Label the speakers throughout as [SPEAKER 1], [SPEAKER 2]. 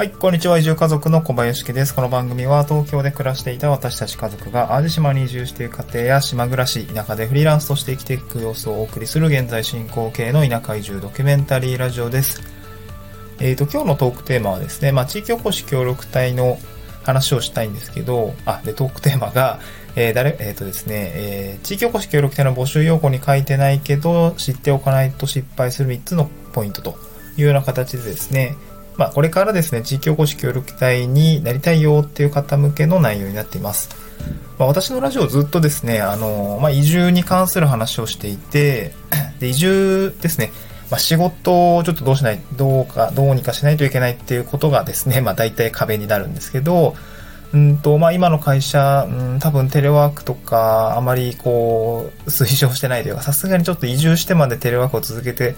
[SPEAKER 1] はい、こんにちは。移住家族の小林家です。この番組は東京で暮らしていた私たち家族が淡路島に移住している家庭や島暮らし、田舎でフリーランスとして生きていく様子をお送りする現在進行形の田舎移住ドキュメンタリーラジオです。えっ、と、今日のトークテーマはですね、まあ、地域おこし協力隊の話をしたいんですけど、あ、で、トークテーマが、えー、誰、えっ、とですね、えー、地域おこし協力隊の募集要項に書いてないけど、知っておかないと失敗する3つのポイントというような形でですね、まあ、これからですね、地域おこし協力隊になりたいよっていう方向けの内容になっています。まあ、私のラジオずっとですね、あの、まあ、移住に関する話をしていて、で、移住ですね、まあ、仕事をちょっとどうしない、どうか、どうにかしないといけないっていうことがですね、まあ、大体壁になるんですけど、うんと、まあ、今の会社、うん、多分テレワークとか、あまりこう、推奨してないというか、さすがにちょっと移住してまでテレワークを続けて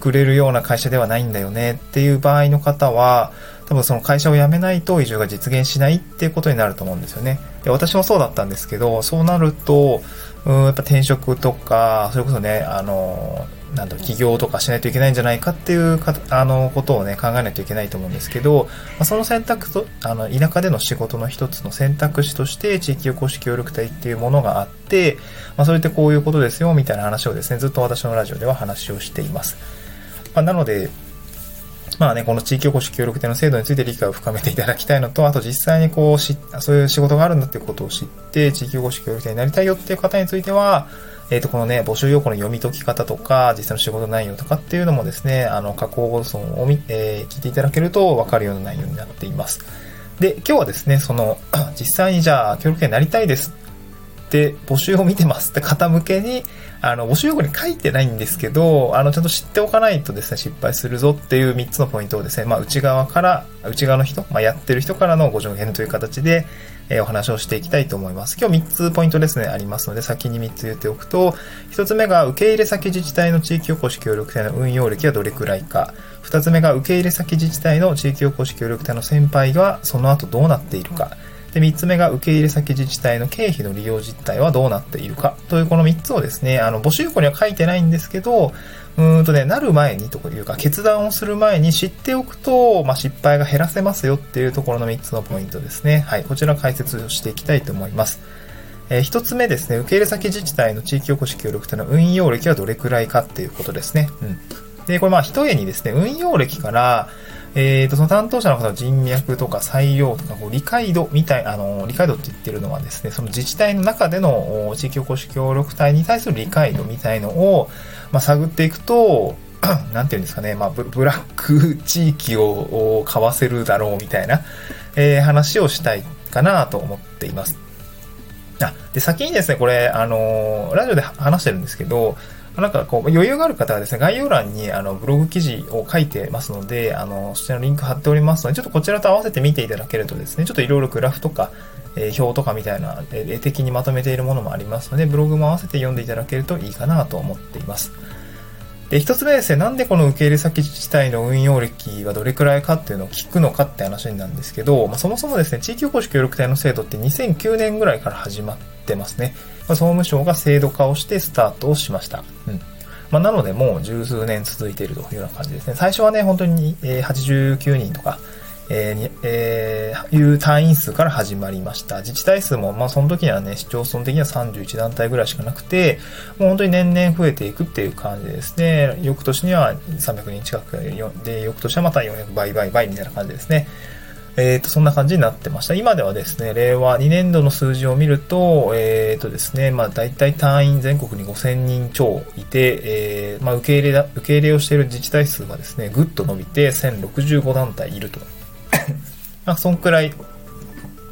[SPEAKER 1] くれるような会社ではないんだよねっていう場合の方は、多分その会社を辞めないと移住が実現しないっていうことになると思うんですよね。で、私もそうだったんですけど、そうなると、うん、やっぱ転職とか、それこそね、あの、なんだろう、起業とかしないといけないんじゃないかっていうか、あの、ことをね、考えないといけないと思うんですけど、まあ、その選択と、あの、田舎での仕事の一つの選択肢として、地域おこし協力隊っていうものがあって、まあ、それってこういうことですよ、みたいな話をですね、ずっと私のラジオでは話をしています。まあ、なので、まあね、この地域おこし協力隊の制度について理解を深めていただきたいのと、あと実際にこうし、そういう仕事があるんだっていうことを知って、地域おこし協力隊になりたいよっていう方については、えっ、と、このね、募集要項の読み解き方とか、実際の仕事内容とかっていうのもですね、あの、加工放送を見、えー聞いていただけると分かるような内容になっています。で、今日はですね、その、実際にじゃあ、協力隊になりたいですて、募集を見てますって方向けに、あの、募集要項に書いてないんですけど、あの、ちゃんと知っておかないとですね、失敗するぞっていう3つのポイントをですね、まあ、内側から、内側の人、まあ、やってる人からのご助言という形で、えーお話をしていきたいと思います。今日3つポイントですね、ありますので、先に3つ言っておくと、1つ目が受け入れ先自治体の地域おこし協力隊の運用歴はどれくらいか。2つ目が受け入れ先自治体の地域おこし協力隊の先輩がその後どうなっているか。で、3つ目が受け入れ先自治体の経費の利用実態はどうなっているか。というこの3つをですね、あの、募集項には書いてないんですけど、うんとね、なる前にというか、決断をする前に知っておくと、まあ、失敗が減らせますよっていうところの3つのポイントですね。はい、こちら解説をしていきたいと思います。えー一つ目ですね、受け入れ先自治体の地域おこし協力隊の運用歴はどれくらいかっていうことですね。うん。で、これまあ、一重にですね、運用歴から、えー、と、その担当者の方の人脈とか裁量とか、こう理解度みたい、あの、理解度って言ってるのはですね、その自治体の中での地域おこし協力隊に対する理解度みたいのを、まあ、探っていくと、なんていうんですかね、まあ、ブラック地域をを買わせるだろうみたいな、えー話をしたいかなと思っています。あ、で、先にですね、これ、あのーラジオで話してるんですけど、なんかこう、余裕がある方はですね、概要欄にあのブログ記事を書いてますので、あの、そちらのリンク貼っておりますので、ちょっとこちらと合わせて見ていただけるとですね、ちょっといろいろグラフとか、えー表とかみたいな、えー絵的にまとめているものもありますので、ブログも合わせて読んでいただけるといいかなと思っています。で、一つ目ですね、なんでこの受け入れ先自治体の運用歴はどれくらいかっていうのを聞くのかって話なんですけど、まあ、そもそもですね、地域おこし協力隊の制度って2009年ぐらいから始まってますね。まあ、総務省が制度化をしてスタートをしました。うん。まあ、なのでもう十数年続いているというような感じですね。最初はね、本当に、え89人とか、えーえーいう単位数から始まりました。自治体数も、まあその時にはね、市町村的には31団体ぐらいしかなくて、もう本当に年々増えていくっていう感じですね。翌年には300人近くで、翌年はまた400倍倍倍みたいな感じですね。えっ、と、そんな感じになってました。今ではですね、令和2年度の数字を見ると、えっ、とですね、まあ大体単位全国に5000人超いて、えーまあ受け入れだ、受け入れをしている自治体数がですね、ぐっと伸びて1065団体いると。まあ、そんくらい、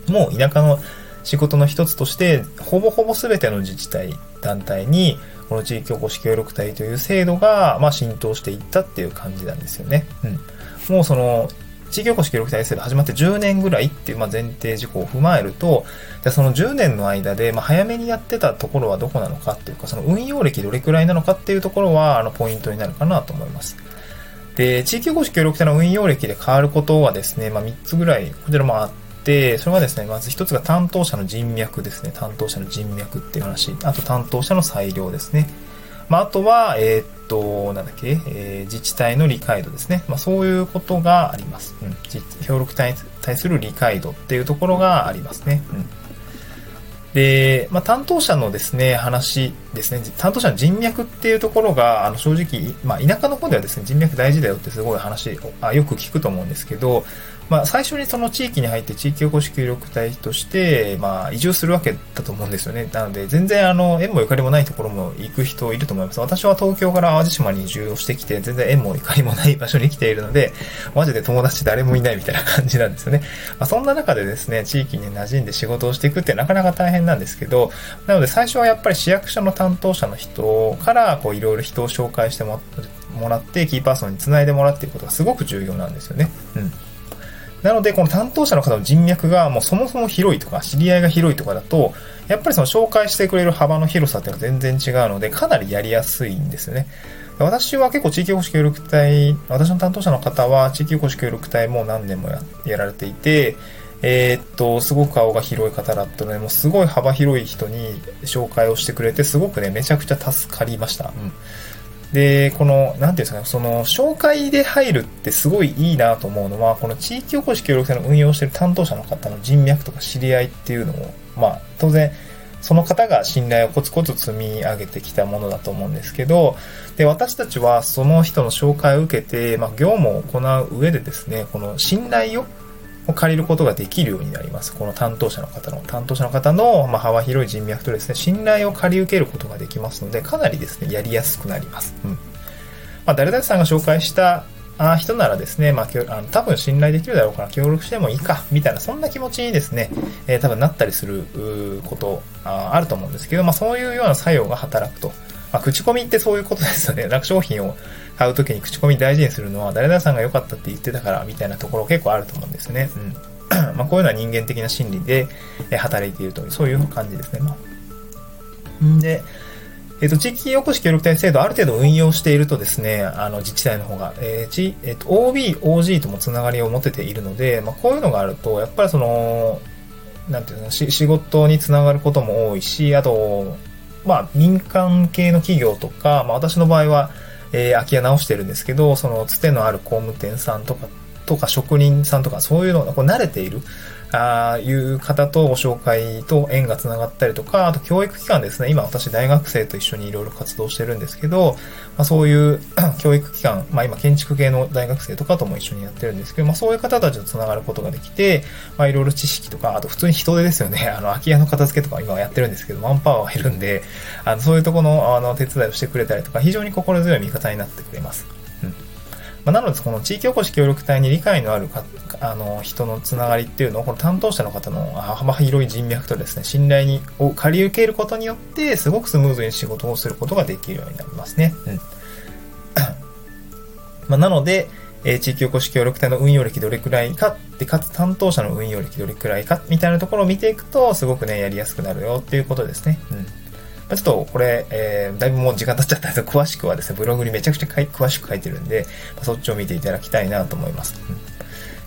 [SPEAKER 1] もう田舎の仕事の一つとして、ほぼほぼ全ての自治体、団体に、この地域おこし協力隊という制度が、まあ、浸透していったっていう感じなんですよね。うん。もうその、地域おこし協力隊制度始まって10年ぐらいっていう、まあ、前提事項を踏まえると、じゃその10年の間で、まあ、早めにやってたところはどこなのかっていうか、その運用歴どれくらいなのかっていうところは、あの、ポイントになるかなと思います。で、地域おこし協力隊の運用歴で変わることはですね、まあ、3つぐらい、こちらもあって、それはですね、まず1つが担当者の人脈ですね。担当者の人脈っていう話。あと担当者の裁量ですね。まあ、あとは、えーっと、なんだっけ、えー、自治体の理解度ですね。まあ、そういうことがあります。うん。協力隊に対する理解度っていうところがありますね。うん。で、まあ、担当者のですね、話ですね、担当者の人脈っていうところが、あの、正直、まあ、田舎の方ではですね、人脈大事だよってすごい話あ、よく聞くと思うんですけど、まあ、最初にその地域に入って地域おこし協力隊として、まあ、移住するわけだと思うんですよね。なので、全然あの、縁もゆかりもないところも行く人いると思います。私は東京から淡路島に移住をしてきて、全然縁もゆかりもない場所に来ているので、マジで友達誰もいないみたいな感じなんですよね。まあ、そんな中でですね、地域に馴染んで仕事をしていくってなかなか大変なんですけど、なので最初はやっぱり市役所の担当者の人から、こう、いろいろ人を紹介してもらって、キーパーソンに繋いでもらっていくことがすごく重要なんですよね。うん。なので、この担当者の方の人脈がもうそもそも広いとか、知り合いが広いとかだと、やっぱりその紹介してくれる幅の広さっていうのは全然違うので、かなりやりやすいんですよね。私は結構地域おこし協力隊、私の担当者の方は地域おこし協力隊も何年もややられていて、えー、っと、すごく顔が広い方だったので、もうすごい幅広い人に紹介をしてくれて、すごくね、めちゃくちゃ助かりました。うんで、この、なんていうんですかね、その、紹介で入るってすごいいいなと思うのは、この地域おこし協力隊の運用してる担当者の方の人脈とか知り合いっていうのを、まあ、当然、その方が信頼をコツコツ積み上げてきたものだと思うんですけど、で、私たちはその人の紹介を受けて、まあ、業務を行う上でですね、この信頼をを借りることができるようになります。この担当者の方の、担当者の方の、ま、幅広い人脈とですね、信頼を借り受けることができますので、かなりですね、やりやすくなります。うん。まあ、誰々さんが紹介したあ人ならですね、まあ、あの多分信頼できるだろうから協力してもいいか、みたいな、そんな気持ちにですね、えー、多分なったりすることああると思うんですけど、まあ、そういうような作用が働くと。まあ、口コミってそういうことですよね。なんか商品を買うときに口コミ大事にするのは、誰々さんが良かったって言ってたから、みたいなところ結構あると思うんですね。うん。まあ、こういうのは人間的な心理で働いているという、そういう感じですね。まあ、で、えっ、ー、と、地域おこし協力隊制度ある程度運用しているとですね、あの、自治体の方が、えー、ち、えっ、ー、と、OB、OG ともつながりを持てているので、まあ、こういうのがあると、やっぱりその、なんていうの、仕事につながることも多いし、あと、まあ、民間系の企業とか、まあ、私の場合は、えー、空き家直してるんですけど、その、つてのある工務店さんとか、とか職人さんとか、そういうのがこう慣れている。ああいう方とご紹介と縁が繋がったりとか、あと教育機関ですね。今私大学生と一緒にいろいろ活動してるんですけど、まあ、そういう 教育機関、まあ今建築系の大学生とかとも一緒にやってるんですけど、まあそういう方たちと繋がることができて、まあいろいろ知識とか、あと普通に人手ですよね。あの空き家の片付けとか今やってるんですけど、マンパワーがいるんで、あのそういうとこのあの手伝いをしてくれたりとか、非常に心強い味方になってくれます。うんまあ、なので、この地域おこし協力隊に理解のあるかあの人のつながりっていうのを、この担当者の方の幅広い人脈とですね、信頼にを借り受けることによって、すごくスムーズに仕事をすることができるようになりますね。うん。まあ、なので、えー、地域おこし協力隊の運用歴どれくらいかで、かつ担当者の運用歴どれくらいか、みたいなところを見ていくと、すごくね、やりやすくなるよっていうことですね。うん。ちょっとこれ、えー、だいぶもう時間経っちゃったんですけど、詳しくはですね、ブログにめちゃくちゃ詳しく書いてるんで、そっちを見ていただきたいなと思います。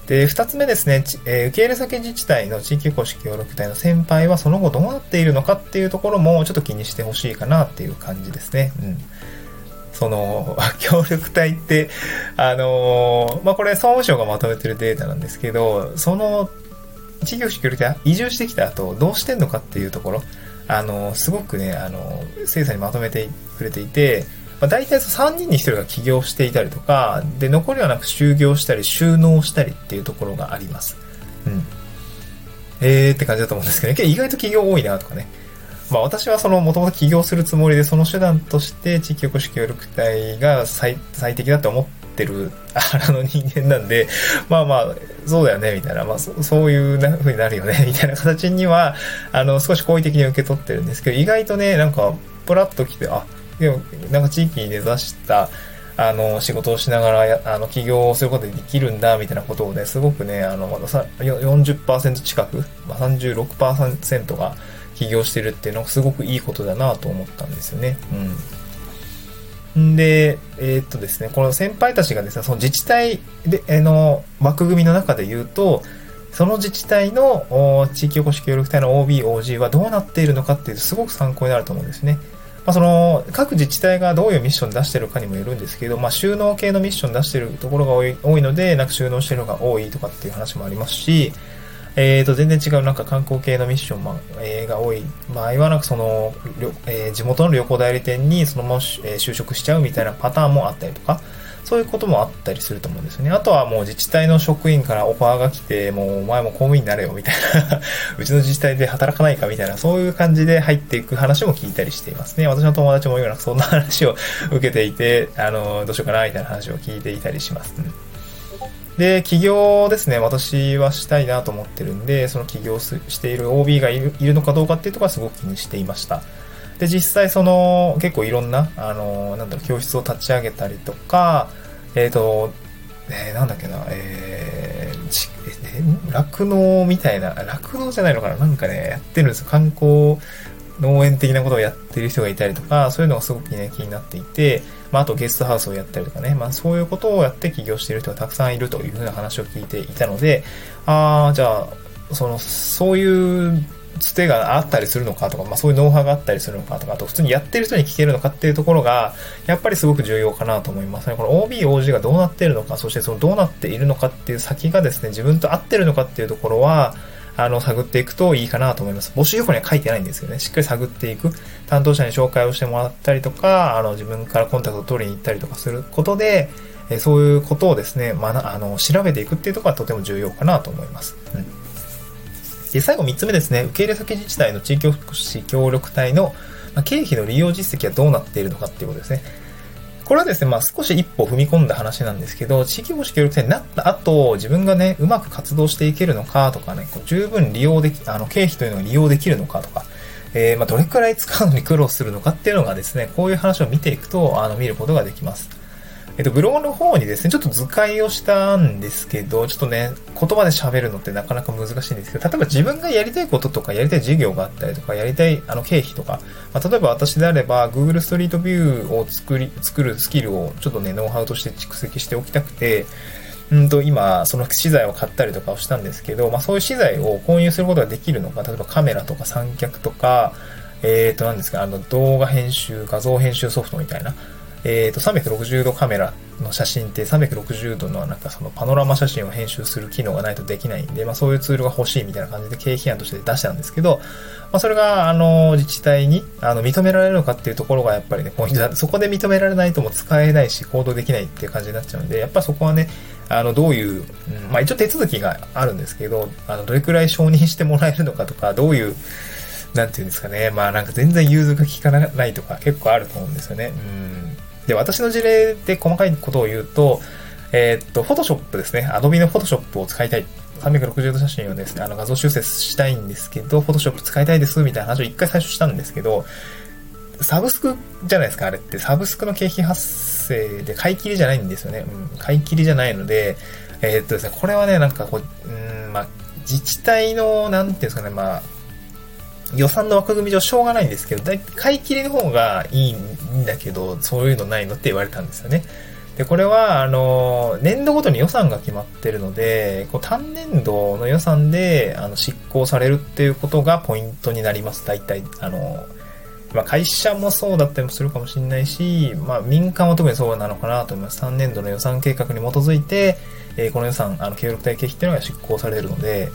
[SPEAKER 1] で、二つ目ですね、えー、受け入れ先自治体の地域公式協力隊の先輩はその後どうなっているのかっていうところもちょっと気にしてほしいかなっていう感じですね。うん。その、協力隊って、あのー、まあ、これ総務省がまとめてるデータなんですけど、その、地域公式協力隊移住してきた後、どうしてんのかっていうところ、あの、すごくね、あの、精査にまとめてくれていて、まあ、大体3人に1人が起業していたりとか、で、残りはなく就業したり、収納したりっていうところがあります。うん。えーって感じだと思うんですけどね、意外と起業多いなとかね。まあ私はその、もともと起業するつもりで、その手段として地域おこし協力隊が最最適だと思ってる、あの人間なんで、まあまあ、そうだよね、みたいな、まあそそういうな風になるよね、みたいな形には、あの、少し好意的に受け取ってるんですけど、意外とね、なんか、プラッと来て、あ、でも、なんか地域に根ざした、あの、仕事をしながら、あの、起業をすることでできるんだ、みたいなことをね、すごくね、あの、40%近く、まあ、36%が起業してるっていうのがすごくいいことだなと思ったんですよね。うん。で、えー、っとですね、この先輩たちがですね、その自治体で、えの、枠組みの中で言うと、その自治体の地域おこし協力隊の OB、OG はどうなっているのかっていうとすごく参考になると思うんですね。まあ、その、各自治体がどういうミッション出してるかにもよるんですけど、まあ、収納系のミッション出してるところが多い多いので、なんか収納してるのが多いとかっていう話もありますし、えー、と、全然違うなんか観光系のミッション、まあえー、が多い場合は、なんかその、えー、地元の旅行代理店にそのまま、えー、就職しちゃうみたいなパターンもあったりとか、そういうこともあったりすると思うんですよね。あとはもう自治体の職員からオファーが来て、もうお前も公務員になれよみたいな うちの自治体で働かないかみたいな、そういう感じで入っていく話も聞いたりしていますね。私の友達も今そんな話を受けていて、あの、どうしようかなみたいな話を聞いていたりします。うんで、起業ですね、私はしたいなと思ってるんで、その起業している OB がいるいるのかどうかっていうところはすごく気にしていました。で、実際その、結構いろんな、あの、なんだろう、教室を立ち上げたりとか、えっ、ー、と、えー、なんだっけな、えー、酪農みたいな、酪農じゃないのかななんかね、やってるんですよ。観光農園的なことをやってる人がいたりとか、そういうのがすごくね、気になっていて、まあ、あとゲストハウスをやったりとかね、まあ、そういうことをやって起業している人がたくさんいるというふうな話を聞いていたので、ああ、じゃあ、その、そういうつてがあったりするのかとか、まあそういうノウハウがあったりするのかとか、あと普通にやってる人に聞けるのかっていうところが、やっぱりすごく重要かなと思いますね。この OB、OG がどうなっているのか、そしてそのどうなっているのかっていう先がですね、自分と合ってるのかっていうところは、あの、探っていくといいかなと思います。募集要項には書いてないんですよね。しっかり探っていく。担当者に紹介をしてもらったりとか、あの、自分からコンタクトを取りに行ったりとかすることで、えそういうことをですね、まあ、あの、調べていくっていうところはとても重要かなと思います。うん。で、最後3つ目ですね、受け入れ先自治体の地域福祉協力隊の、経費の利用実績はどうなっているのかっていうことですね。これはですね、まあ少し一歩踏み込んだ話なんですけど、地域保守協力隊になった後、自分がね、うまく活動していけるのかとかね、こう十分利用でき、あの、経費というのが利用できるのかとか、えー、まあどれくらい使うのに苦労するのかっていうのがですね、こういう話を見ていくと、あの、見ることができます。えっと、ブログの方にですね、ちょっと図解をしたんですけど、ちょっとね、言葉で喋るのってなかなか難しいんですけど、例えば自分がやりたいこととか、やりたい事業があったりとか、やりたいあの経費とか、まあ、例えば私であれば、Google ストリートビューを作り、作るスキルをちょっとね、ノウハウとして蓄積しておきたくて、うんと、今、その資材を買ったりとかをしたんですけど、まあそういう資材を購入することができるのか、例えばカメラとか三脚とか、えっ、ー、と、何ですか、あの、動画編集、画像編集ソフトみたいな、えっ、ー、と、360度カメラの写真って360度のなんかそのパノラマ写真を編集する機能がないとできないんで、まあそういうツールが欲しいみたいな感じで経費案として出したんですけど、まあそれがあの自治体にあの認められるのかっていうところがやっぱりね、ポイントだ。そこで認められないとも使えないし行動できないっていう感じになっちゃうんで、やっぱそこはね、あのどういう、うん、まあ一応手続きがあるんですけど、あのどれくらい承認してもらえるのかとか、どういうなんていうんですかね。まあなんか全然融通が効かないとか結構あると思うんですよね。うんで、私の事例で細かいことを言うと、えー、っと、フォトショップですね。Adobe のフォトショップを使いたい。360度写真をですね、あの画像修正したいんですけど、フォトショップ使いたいですみたいな話を一回最初したんですけど、サブスクじゃないですか、あれって。サブスクの経費発生で買い切りじゃないんですよね。うん、買い切りじゃないので、えー、っとですね、これはね、なんかこう、うん、まあ、自治体の、なんていうんですかね、まあ、予算の枠組み上しょうがないんですけど、だい買い切りの方がいいんだけど、そういうのないのって言われたんですよね。で、これは、あの、年度ごとに予算が決まってるので、こう単年度の予算で、あの、執行されるっていうことがポイントになります。大体、あの、まあ、会社もそうだったりもするかもしれないし、まあ、民間は特にそうなのかなと思います。3年度の予算計画に基づいて、えー、この予算、あの、協力隊経費っていうのが執行されるので、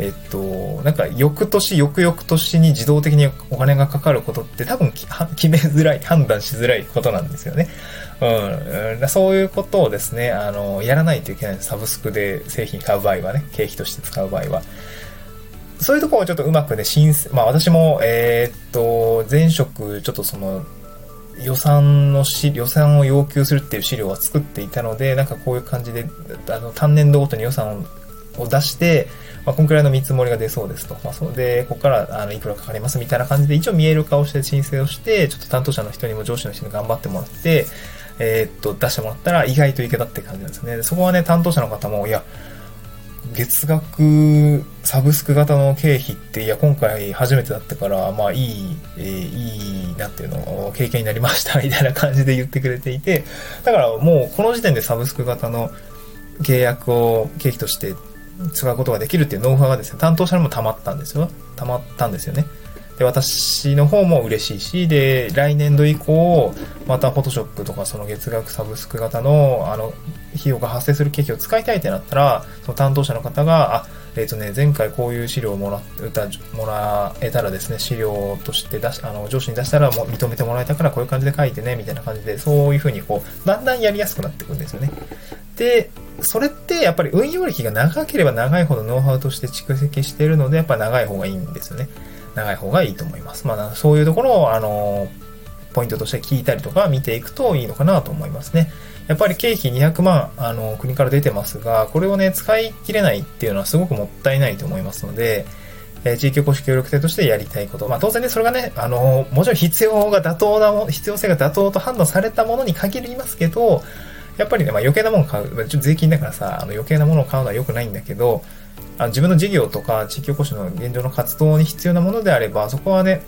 [SPEAKER 1] えっと、なんか翌年、翌々年に自動的にお金がかかることって多分 決めづらい、判断しづらいことなんですよね。うん。そういうことをですね、あの、やらないといけないサブスクで製品買う場合はね、経費として使う場合は。そういうところをちょっとうまくね、申請、まあ私も、えー、っと、前職、ちょっとその、予算のし、予算を要求するっていう資料は作っていたので、なんかこういう感じで、あの、単年度ごとに予算をを出して、まあ、こんくらいの見積もりが出そうですと。まあ、それで、ここからあのいくらかかりますみたいな感じで、一応見える顔して申請をして、ちょっと担当者の人にも上司の人に頑張ってもらって、えー、っと、出してもらったら意外といけたって感じなんですね。そこはね、担当者の方も、いや、月額サブスク型の経費って、いや、今回初めてだったから、まあいい、えー、いいなっていうのを経験になりました、みたいな感じで言ってくれていて、だからもうこの時点でサブスク型の契約を経費として使うことができるっていうノウハウがですね、担当者にも溜まったんですよ。溜まったんですよね。で、私の方も嬉しいし、で、来年度以降、またフォトショップとかその月額サブスク型の、あの、費用が発生する機器を使いたいってなったら、その担当者の方が、あ、えっ、ー、とね、前回こういう資料をもらったもらえたらですね、資料として出し、あの、上司に出したらもう認めてもらえたからこういう感じで書いてね、みたいな感じで、そういうふうにこう、だんだんやりやすくなっていくんですよね。で、それってやっぱり運用歴が長ければ長いほどノウハウとして蓄積しているので、やっぱ長い方がいいんですよね。長い方がいいと思います。まあ、そういうところを、あの、ポイントとして聞いたりとか見ていくといいのかなと思いますね。やっぱり経費200万、あの、国から出てますが、これをね、使い切れないっていうのはすごくもったいないと思いますので、えー、地域おこし協力隊としてやりたいこと。まあ当然ね、それがね、あの、もちろん必要が妥当な、必要性が妥当と判断されたものに限りますけど、やっぱりね、まあ余計なもの買う、まあ、税金だからさ、あの余計なものを買うのは良くないんだけど、あの自分の事業とか地域おこしの現状の活動に必要なものであれば、そこはね、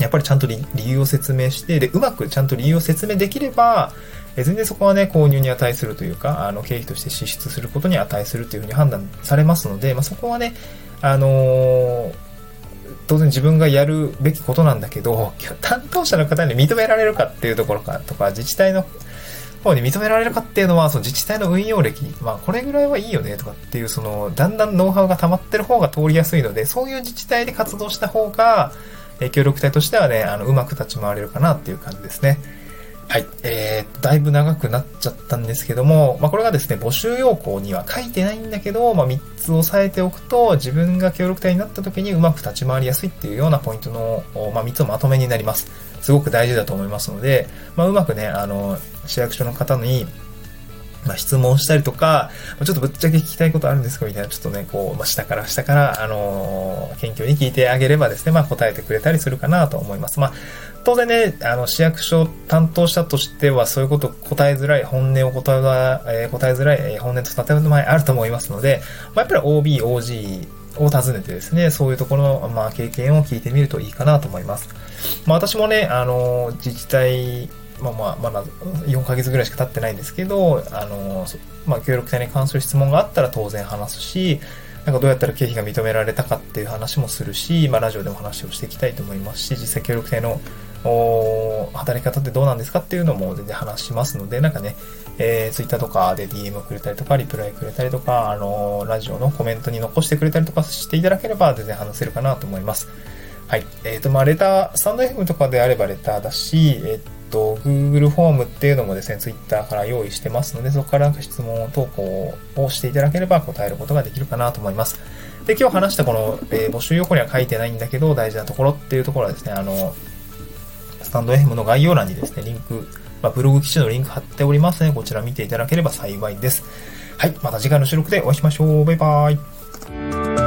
[SPEAKER 1] やっぱりちゃんと理由を説明して、で、うまくちゃんと理由を説明できれば、え全然そこはね、購入に値するというか、あの、経費として支出することに値するというふうに判断されますので、まあ、そこはね、あのー、当然自分がやるべきことなんだけど、担当者の方に認められるかっていうところかとか、自治体の方に認められるかっていうのは、その自治体の運用歴、まあこれぐらいはいいよねとかっていう、その、だんだんノウハウが溜まってる方が通りやすいので、そういう自治体で活動した方が、え協力隊としてはね、あの、うまく立ち回れるかなっていう感じですね。はい。えー、だいぶ長くなっちゃったんですけども、まあ、これがですね、募集要項には書いてないんだけど、まあ、3つ押さえておくと、自分が協力隊になった時にうまく立ち回りやすいっていうようなポイントの、まあ、3つのまとめになります。すごく大事だと思いますので、まあ、うまくね、あの、市役所の方に、ま、質問したりとか、ちょっとぶっちゃけ聞きたいことあるんですかみたいな、ちょっとね、こう、まあ、下から下から、あのー、謙虚に聞いてあげればですね、まあ、答えてくれたりするかなと思います。まあ、当然ね、あの、市役所担当者としては、そういうこと答えづらい、本音を答え、えー、答えづらい、本音と建前あると思いますので、まあ、やっぱり OB、OG を訪ねてですね、そういうところの、まあ、経験を聞いてみるといいかなと思います。まあ、私もね、あの、自治体、まあまあ、まだ4ヶ月ぐらいしか経ってないんですけど、あの、まあ、協力隊に関する質問があったら当然話すし、なんかどうやったら経費が認められたかっていう話もするし、まあ、ラジオでも話をしていきたいと思いますし、実際協力隊の働き方ってどうなんですかっていうのも全然話しますので、なんかね、えー、Twitter とかで DM くれたりとか、リプライくれたりとか、あのー、ラジオのコメントに残してくれたりとかしていただければ全然話せるかなと思います。はい。えっ、ー、と、まあ、レター、スタンド FM とかであればレターだし、えっ、と、Google フォームっていうのもですね、Twitter から用意してますので、そこからなんか質問投稿をしていただければ答えることができるかなと思います。で、今日話したこの、えー、募集要項には書いてないんだけど、大事なところっていうところはですね、あの、スタンド FM の概要欄にですね、リンク、まあ、ブログ記事のリンク貼っておりますのね。こちら見ていただければ幸いです。はい。また次回の収録でお会いしましょう。バイバーイ。